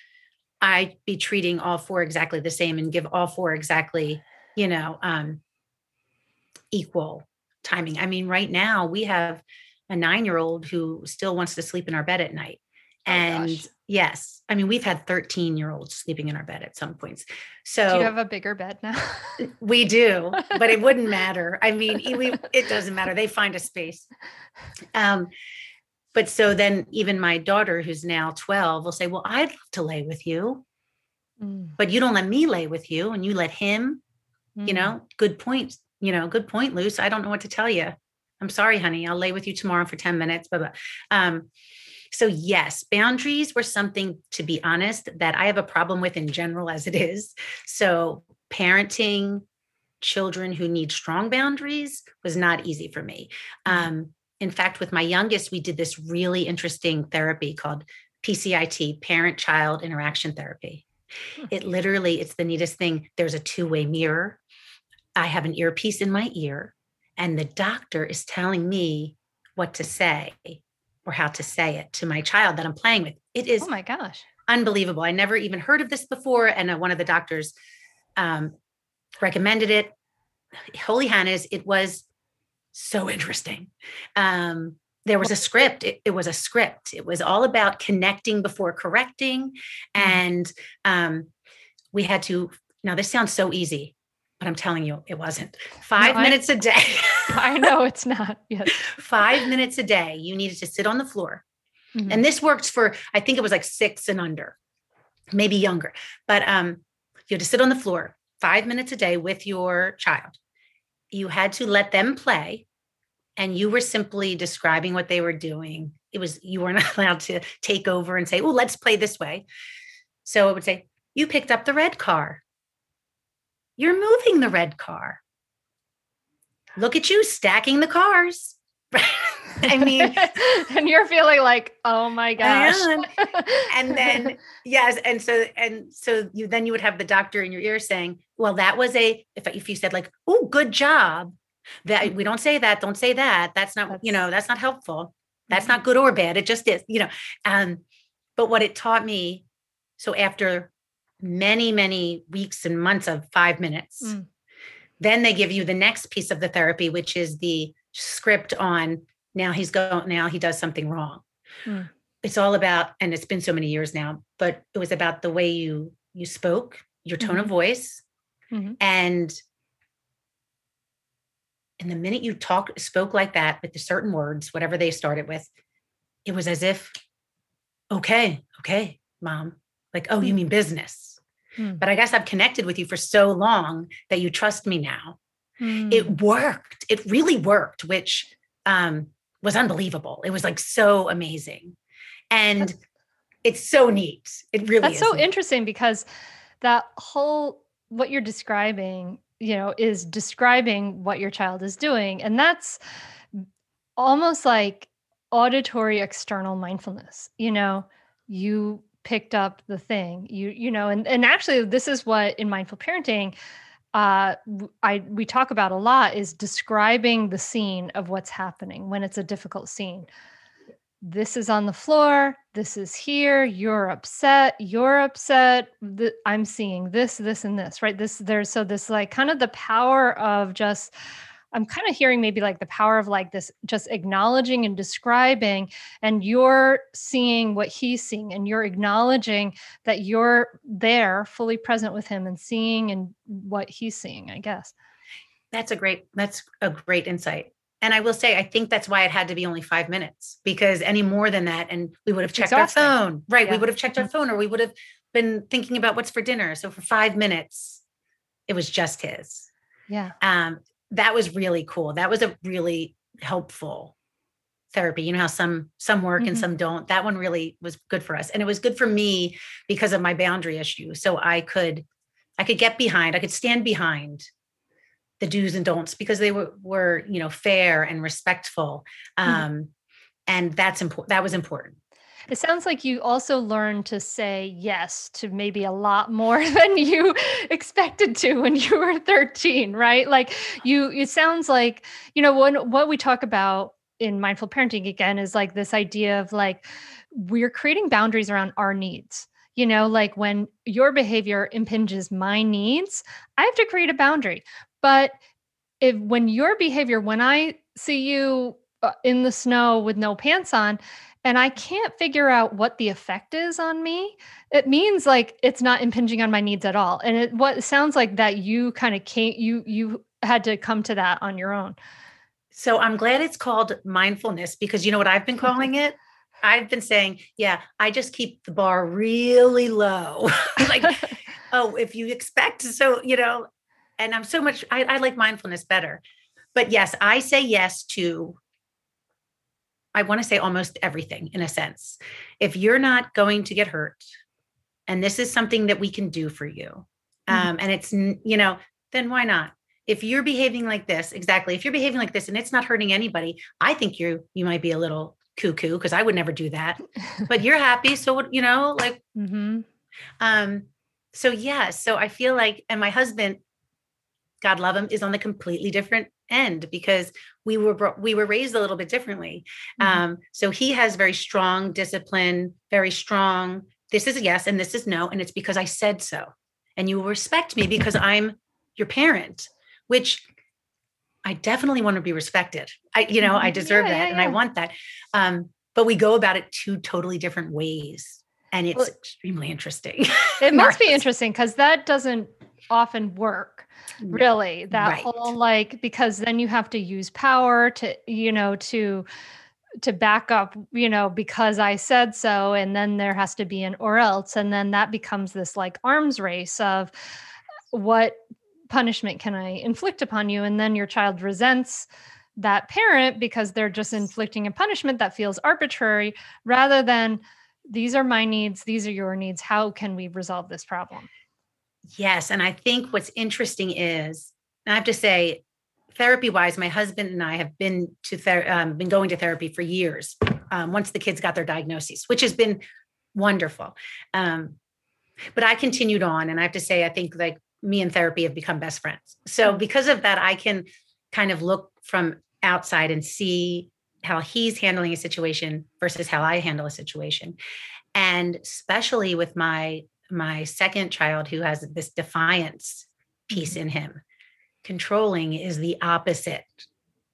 i be treating all four exactly the same and give all four exactly you know um equal timing? I mean right now we have a nine year old who still wants to sleep in our bed at night. Oh, and gosh. yes i mean we've had 13 year olds sleeping in our bed at some points. So do you have a bigger bed now? We do but it wouldn't matter. I mean we, it doesn't matter. They find a space. Um but so then even my daughter who's now 12 will say well i'd love to lay with you mm. but you don't let me lay with you and you let him mm. you know good point you know good point luce i don't know what to tell you I'm sorry, honey, I'll lay with you tomorrow for 10 minutes. But um, so yes, boundaries were something to be honest that I have a problem with in general as it is. So parenting children who need strong boundaries was not easy for me. Mm-hmm. Um, in fact, with my youngest, we did this really interesting therapy called PCIT, parent child interaction therapy. Hmm. It literally, it's the neatest thing. There's a two way mirror. I have an earpiece in my ear and the doctor is telling me what to say or how to say it to my child that I'm playing with. It is oh my gosh, unbelievable. I never even heard of this before, and uh, one of the doctors um, recommended it. Holy Hannah's, it was so interesting. Um, there was a script. It, it, was a script. It was all about connecting before correcting, mm-hmm. and um, we had to. Now this sounds so easy but I'm telling you, it wasn't. Five no, minutes I, a day. I know it's not. Yes. Five minutes a day. You needed to sit on the floor. Mm-hmm. And this worked for, I think it was like six and under, maybe younger. But um, you had to sit on the floor five minutes a day with your child. You had to let them play. And you were simply describing what they were doing. It was, you weren't allowed to take over and say, oh, let's play this way. So it would say, you picked up the red car you're moving the red car. Look at you stacking the cars. I mean, and you're feeling like, oh my gosh. And, then, yes. And so, and so you, then you would have the doctor in your ear saying, well, that was a, if, if you said like, oh, good job, that we don't say that, don't say that. That's not, that's, you know, that's not helpful. That's mm-hmm. not good or bad. It just is, you know. Um, but what it taught me, so after many, many weeks and months of five minutes. Mm. Then they give you the next piece of the therapy, which is the script on now he's going, now he does something wrong. Mm. It's all about, and it's been so many years now, but it was about the way you you spoke, your tone mm-hmm. of voice, mm-hmm. and and the minute you talk spoke like that with the certain words, whatever they started with, it was as if, okay, okay, mom, like, oh, you mm. mean business Hmm. But I guess I've connected with you for so long that you trust me now. It hmm. worked. It really worked, which um, was unbelievable. It was like so amazing. And that's, it's so neat. It really That's so neat. interesting because that whole what you're describing, you know, is describing what your child is doing. And that's almost like auditory external mindfulness. You know, you picked up the thing you you know and and actually this is what in mindful parenting uh i we talk about a lot is describing the scene of what's happening when it's a difficult scene. This is on the floor this is here you're upset you're upset i'm seeing this this and this right? This there's so this like kind of the power of just I'm kind of hearing maybe like the power of like this just acknowledging and describing, and you're seeing what he's seeing, and you're acknowledging that you're there fully present with him and seeing and what he's seeing, I guess. That's a great, that's a great insight. And I will say, I think that's why it had to be only five minutes because any more than that, and we would have checked Exhausting. our phone, right? Yeah. We would have checked our mm-hmm. phone or we would have been thinking about what's for dinner. So for five minutes, it was just his. Yeah. Um, that was really cool. That was a really helpful therapy. You know how some some work mm-hmm. and some don't. That one really was good for us. And it was good for me because of my boundary issue. So I could I could get behind, I could stand behind the do's and don'ts because they were were, you know, fair and respectful. Mm-hmm. Um and that's important that was important. It sounds like you also learned to say yes to maybe a lot more than you expected to when you were 13, right? Like you it sounds like, you know, when what we talk about in mindful parenting again is like this idea of like we're creating boundaries around our needs. You know, like when your behavior impinges my needs, I have to create a boundary. But if when your behavior when I see you uh, in the snow with no pants on and I can't figure out what the effect is on me, it means like it's not impinging on my needs at all. And it what it sounds like that you kind of can't you you had to come to that on your own. So I'm glad it's called mindfulness because you know what I've been mm-hmm. calling it? I've been saying, yeah, I just keep the bar really low. like, oh, if you expect so, you know, and I'm so much I, I like mindfulness better. But yes, I say yes to I want to say almost everything in a sense. If you're not going to get hurt, and this is something that we can do for you, mm-hmm. um, and it's, you know, then why not? If you're behaving like this, exactly, if you're behaving like this and it's not hurting anybody, I think you you might be a little cuckoo because I would never do that. but you're happy, so you know, like, mm-hmm. um, so yeah, so I feel like, and my husband, God love him, is on the completely different end because we were we were raised a little bit differently. Mm-hmm. Um, so he has very strong discipline, very strong. This is a yes and this is no, and it's because I said so. And you will respect me because I'm your parent, which I definitely want to be respected. I, you know, I mm-hmm. deserve yeah, that yeah, and I want that. Um, but we go about it two totally different ways. And it's well, extremely interesting. It must be interesting because that doesn't often work Mm, really that right. whole like because then you have to use power to you know to to back up you know because i said so and then there has to be an or else and then that becomes this like arms race of uh, what punishment can i inflict upon you? And then your child resents that parent because they're just inflicting a punishment that feels arbitrary rather than these are my needs these are your needs how can we resolve this problem Yes. And I think what's interesting is, I have to say, therapy wise, my husband and I have been to ther- um, been going to therapy for years. Um, once the kids got their diagnoses, which has been wonderful. Um, but I continued on, and I have to say, I think like me and therapy have become best friends. So mm. because of that, I can kind of look from outside and see how he's handling a situation versus how I handle a situation. And especially with my my second child who has this defiance piece mm-hmm. in him. Controlling is the opposite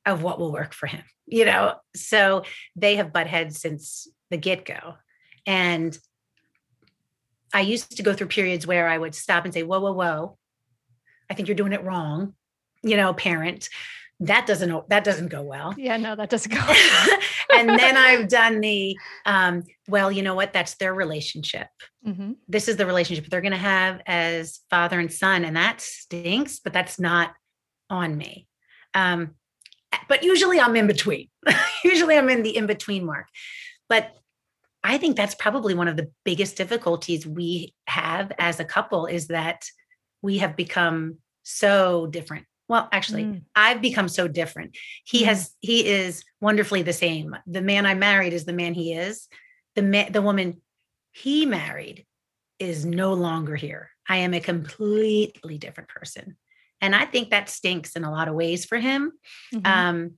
of what will work for him you know? So they have butt heads since the get-go. And i used to go through periods where i would stop and say whoa whoa whoa. I think you're doing it wrong you know parent that doesn't that doesn't go well. Yeah no that doesn't go well. and then i've done the um, well you know what? That's their relationship. Mm-hmm. this is the relationship they're going to have as father and son and that stinks but that's not on me. Um, but usually i'm in between. Usually i'm in the in between mark. But i think that's probably one of the biggest difficulties we have as a couple is that we have become so different well actually mm. i've become so different. He mm. has he is wonderfully the same. The man i married is the man he is. The man the woman he married is no longer here. I am a completely different person. And i think that stinks in a lot of ways for him. Mm-hmm. um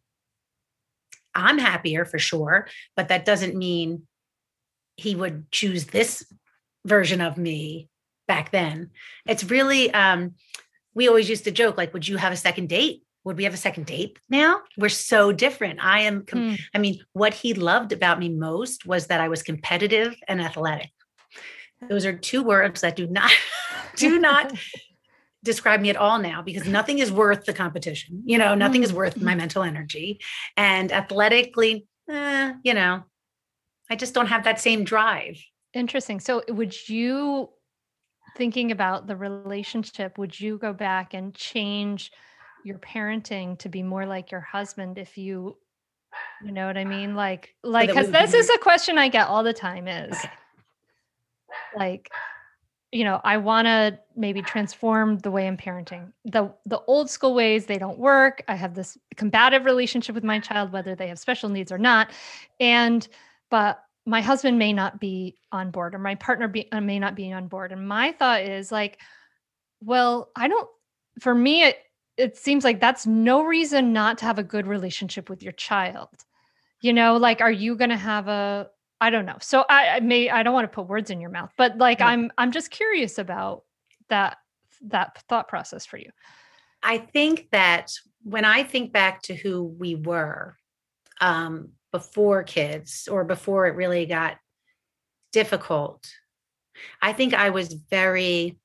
i'm happier for sure but that doesn't mean he would choose this version of me back then. It's really um we always used to joke like, would you have a second date? Would we have a second date now? We're so different. I am, com- mm. I mean, what he loved about me most was that I was competitive and athletic. Those are two words that do not, do not describe me at all now because nothing is worth the competition. You know, nothing is worth my mental energy. And athletically, eh, you know, I just don't have that same drive. Interesting. So, would you thinking about the relationship, would you go back and change your parenting to be more like your husband if you you know what I mean? Like like cuz this is a question I get all the time is okay. like you know, I want to maybe transform the way I'm parenting. The the old school ways they don't work. I have this combative relationship with my child whether they have special needs or not. And but my husband may not be on board or my partner be, uh, may not be on board and my thought is like well i don't for me it it seems like that's no reason not to have a good relationship with your child. You know like are you going to have a i don't know. So I, I, may i don't want to put words in your mouth but like i'm i'm just curious about that that thought process for you. I think that when i think back to who we were um before kids or before it really got difficult. I think i was very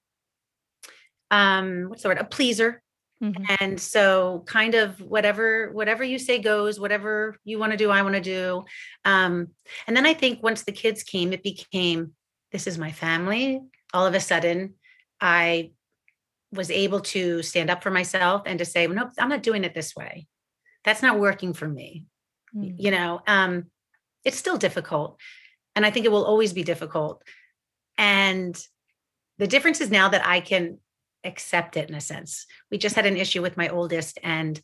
um what's the word? A pleaser. Mm-hmm. and so kind of whatever whatever you say goes whatever you want to do i want to do. Um and then i think once the kids came it became this is my family. All of a sudden i was able to stand up for myself and to say no i'm not doing it this way. That's not working for me mm. you know um it's still difficult and i think it will always be difficult and the difference is now that i can accept it in a sense. We just had an issue with my oldest and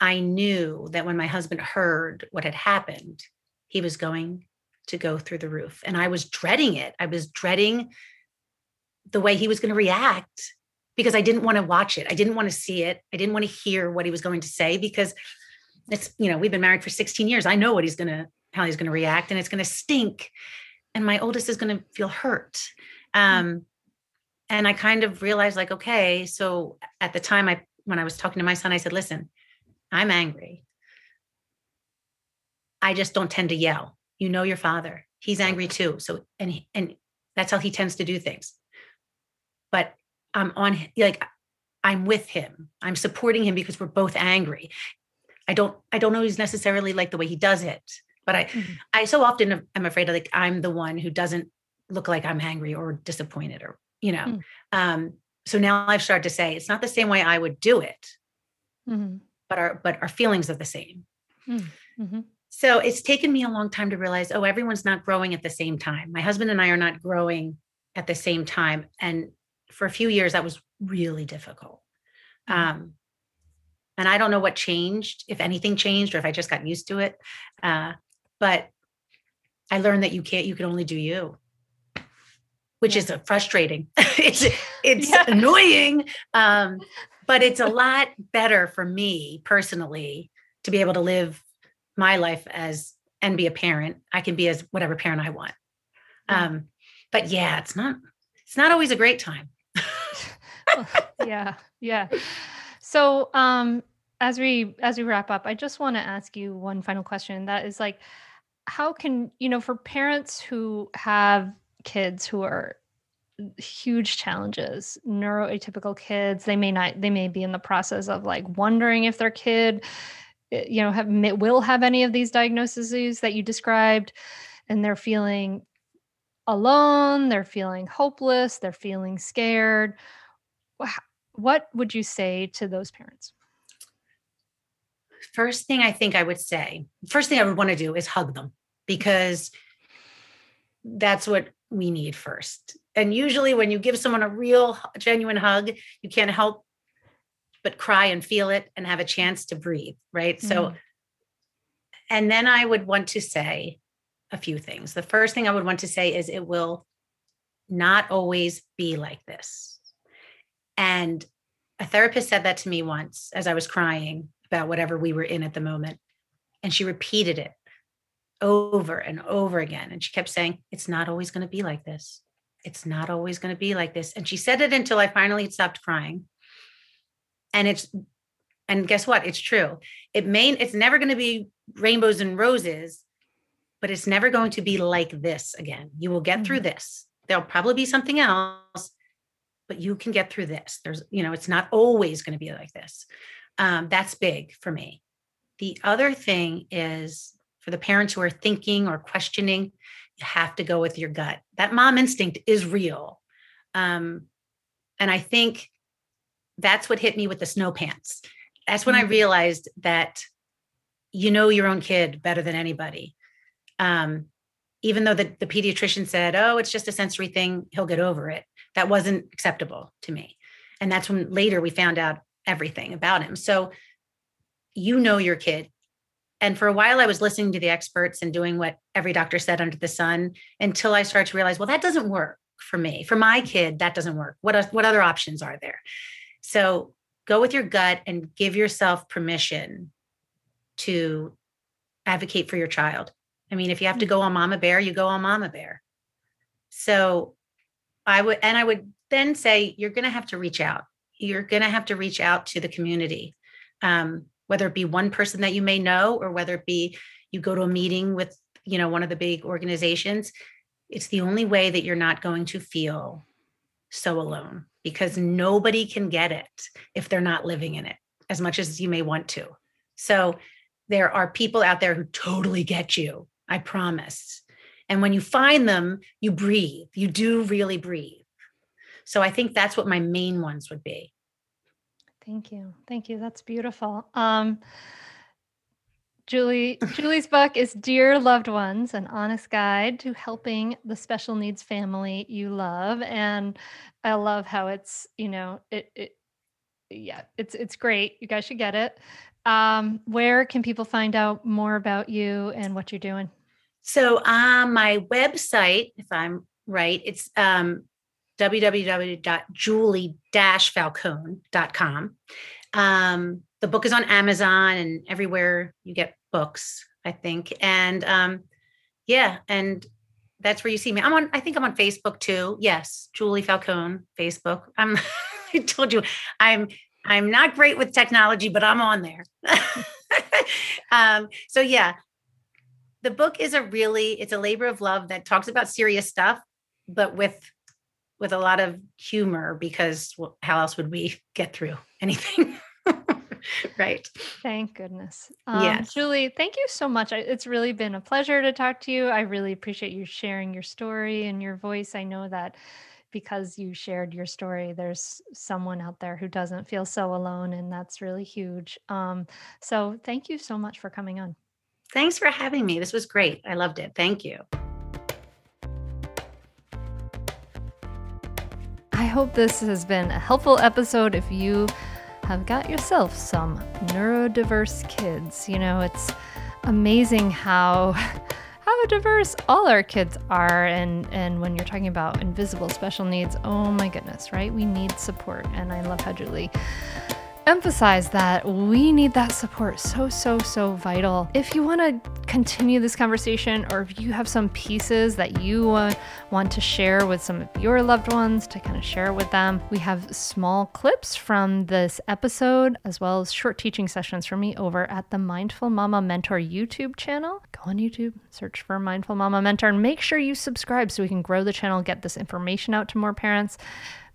i knew that when my husband heard what had happened he was going to go through the roof and i was dreading it. I was dreading the way he was going to react because i didn't want to watch it. I didn't want to see it. I didn't want to hear what he was going to say because it's you know we've been married for 16 years. I know what he's to how he's to react and it's to stink and my oldest is to feel hurt. Um, and i kind of realized like okay so at the time i when i was talking to my son i said listen i'm angry. I just don't tend to yell. You know your father. He's angry too. So and and that's how he tends to do things. But i'm on like i'm with him. I'm supporting him because we're both angry I don't I don't always necessarily like the way he does it, but I mm-hmm. I so often am afraid of like I'm the one who doesn't look like I'm angry or disappointed or you know. Mm-hmm. Um, so now I've started to say it's not the same way I would do it, mm-hmm. but our but our feelings are the same. Mm, mm-hmm. So it's taken me a long time to realize, oh, everyone's not growing at the same time. My husband and I are not growing at the same time, and for a few years that was really difficult. Mm-hmm. Um, and I don't know what changed, if anything changed, or if I just got used to it. Uh, but I learned that you can't, you can only do you, which yeah. is frustrating. it's it's yeah. annoying. Um, but it's a lot better for me personally to be able to live my life as and be a parent. I can be as whatever parent I want. Yeah. Um, but yeah, it's not it's not always a great time. yeah, yeah. So, um, as we as we wrap up, I just want to ask you one final question. That is like, how can you know for parents who have kids who are huge challenges neuroatypical kids they may not they may be in the process of like wondering if their kid eh, you know have will have any of these diagnoses that you described and they're feeling alone they're feeling hopeless they're feeling scared what would you say to those parents? First thing I think I would say, first thing I would want to do is hug them because that's what we need first. And usually, when you give someone a real, genuine hug, you can't help but cry and feel it and have a chance to breathe. Right. Mm-hmm. So, and then I would want to say a few things. The first thing I would want to say is it will not always be like this. And a therapist said that to me once as I was crying about whatever we were in at the moment. And she repeated it over and over again. And she kept saying, It's not always going to be like this. It's not always going to be like this. And she said it until I finally stopped crying. And it's, and guess what? It's true. It may, it's never going to be rainbows and roses, but it's never going to be like this again. You will get mm-hmm. through this. There'll probably be something else, but you can get through this. There's, you know, it's not always going to be like this. Um, that's big for me. The other thing is for the parents who are thinking or questioning, you have to go with your gut. That mom instinct is real. Um, and I think that's what hit me with the snow pants. That's when mm-hmm. I realized that you know your own kid better than anybody. Um, even though the, the pediatrician said, oh, it's just a sensory thing, he'll get over it that wasn't acceptable to me. And that's when later we found out everything about him. So you know your kid And for a while, I was listening to the experts and doing what every doctor said under the sun until I started to realize, well, that doesn't work for me. For my kid, that doesn't work. What, what other options are there? So go with your gut and give yourself permission to advocate for your child. I mean, if you have to hmm. go on Mama Bear, you go on Mama Bear. So I would, and I would then say, you're going to have to reach out. You're going to have to reach out to the community. Um, whether it be one person that you may know or whether it be you go to a meeting with you know one of the big organizations it's the only way that you're not going to feel so alone because nobody can get it if they're not living in it as much as you may want to so there are people out there who totally get you i promise and when you find them you breathe you do really breathe so i think that's what my main ones would be Thank you. Thank you. That's beautiful. Um, Julie, Julie's book is Dear Loved Ones, an honest guide to helping the special needs family you love. And I love how it's, you know, it, it yeah, it's it's great. You guys should get it. Um, where can people find out more about you and what you're doing? So um my website, if I'm right, it's um www.julie-falcone.com. Um, the book is on Amazon and everywhere you get books, I think. And um, yeah, and that's where you see me. I'm on, I think I'm on Facebook too. Yes, Julie Falcone, Facebook. I'm I told you I'm I'm not great with technology, but I'm on there. um, so yeah, the book is a really it's a labor of love that talks about serious stuff, but with with a lot of humor because well, how else would we get through anything? right. Thank goodness. Um, yes. Julie, thank you so much. It's really been a pleasure to talk to you. I really appreciate you sharing your story and your voice. I know that because you shared your story, there's someone out there who doesn't feel so alone, and that's really huge. Um, so, thank you so much for coming on. Thanks for having me. This was great. I loved it. Thank you. I hope this has been a helpful episode if you have got yourself some neurodiverse kids. You know, it's amazing how how diverse all our kids are and and when you're talking about invisible special needs, oh my goodness, right? We need support and I love how Julie emphasize that we need that support so, so, so vital. If you want to continue this conversation, or if you have some pieces that you want to share with some of your loved ones to kind of share with them, we have small clips from this episode, as well as short teaching sessions from me over at the Mindful Mama Mentor YouTube channel. Go on YouTube, search for Mindful Mama Mentor, and make sure you subscribe so we can grow the channel, get this information out to more parents.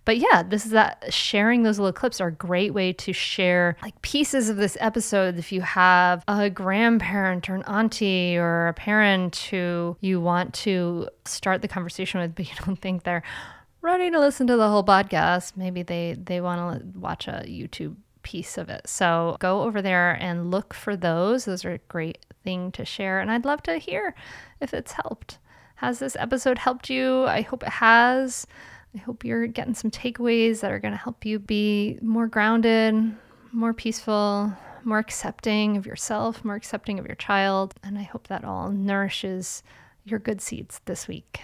But yeah, this is that sharing those little clips are a great way to share like pieces of this episode if you have a grandparent or an auntie or a parent who you want to start the conversation with, but you don't think they're ready to listen to the whole podcast. Maybe they they want to watch a YouTube piece of it. So go over there and look for those. Those are a great thing to share. And I'd love to hear if it's helped. Has this episode helped you? I hope it has. I hope you're getting some takeaways that are going to help you be more grounded, more peaceful, more accepting of yourself, more accepting of your child. And I hope that all nourishes your good seeds this week.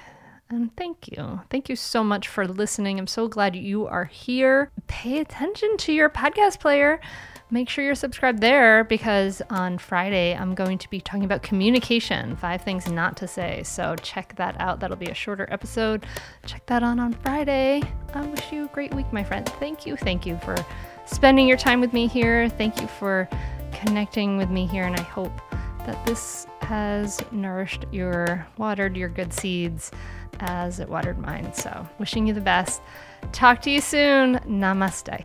And thank you. Thank you so much for listening. I'm so glad you are here. Pay attention to your podcast player make sure you're subscribed there because on Friday I'm going to be talking about communication, five things not to say. So check that out. That'll be a shorter episode. Check that on on Friday. I wish you a great week, my friend. Thank you. Thank you for spending your time with me here. Thank you for connecting with me here. And I hope that this has nourished your, watered your good seeds as it watered mine. So wishing you the best. Talk to you soon. Namaste